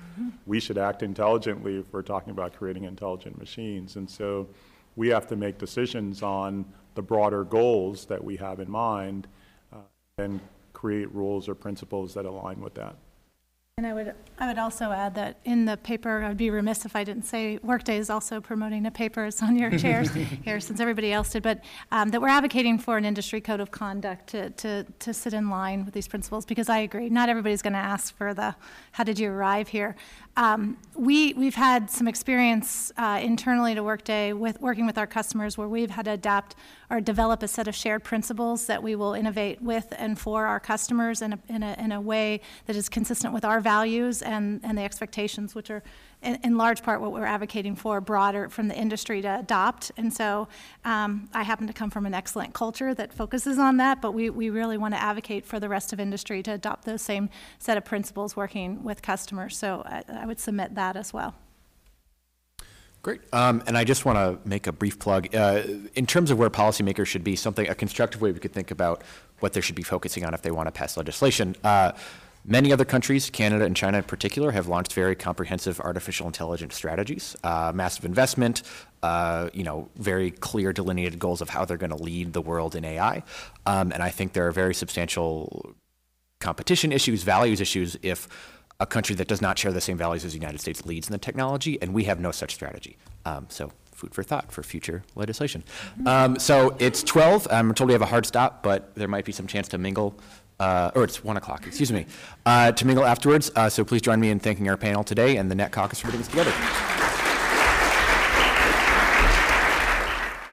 Speaker 3: we should act intelligently if we're talking about creating intelligent machines. And so we have to make decisions on the broader goals that we have in mind uh, and create rules or principles that align with that.
Speaker 4: And I would, I would also add that in the paper, I'd be remiss if I didn't say Workday is also promoting a paper, it's on your chairs here since everybody else did, but um, that we're advocating for an industry code of conduct to, to, to sit in line with these principles, because I agree, not everybody's going to ask for the, how did you arrive here? Um, We, we've had some experience uh, internally to Workday with, working with our customers where we've had to adapt or develop a set of shared principles that we will innovate with and for our customers in a, in a, in a way that is consistent with our values and, and the expectations, which are in, in large part what we're advocating for broader from the industry to adopt. And so um, I happen to come from an excellent culture that focuses on that, but we, we really want to advocate for the rest of industry to adopt those same set of principles working with customers. So I, I would submit that as well.
Speaker 2: Great. Um, and I just want to make a brief plug. Uh, in terms of where policymakers should be, something, a constructive way we could think about what they should be focusing on if they want to pass legislation. Uh, Many other countries, Canada and China in particular, have launched very comprehensive artificial intelligence strategies, uh, massive investment, uh, you know, very clear delineated goals of how they're going to lead the world in AI. Um, and I think there are very substantial competition issues, values issues, if a country that does not share the same values as the United States leads in the technology, and we have no such strategy. Um, so food for thought for future legislation. Um, so it's 12. I'm told we have a hard stop, but there might be some chance to mingle. Uh, or it's 1 o'clock, excuse me, uh, to mingle afterwards. Uh, so please join me in thanking our panel today and the Net Caucus for putting this together.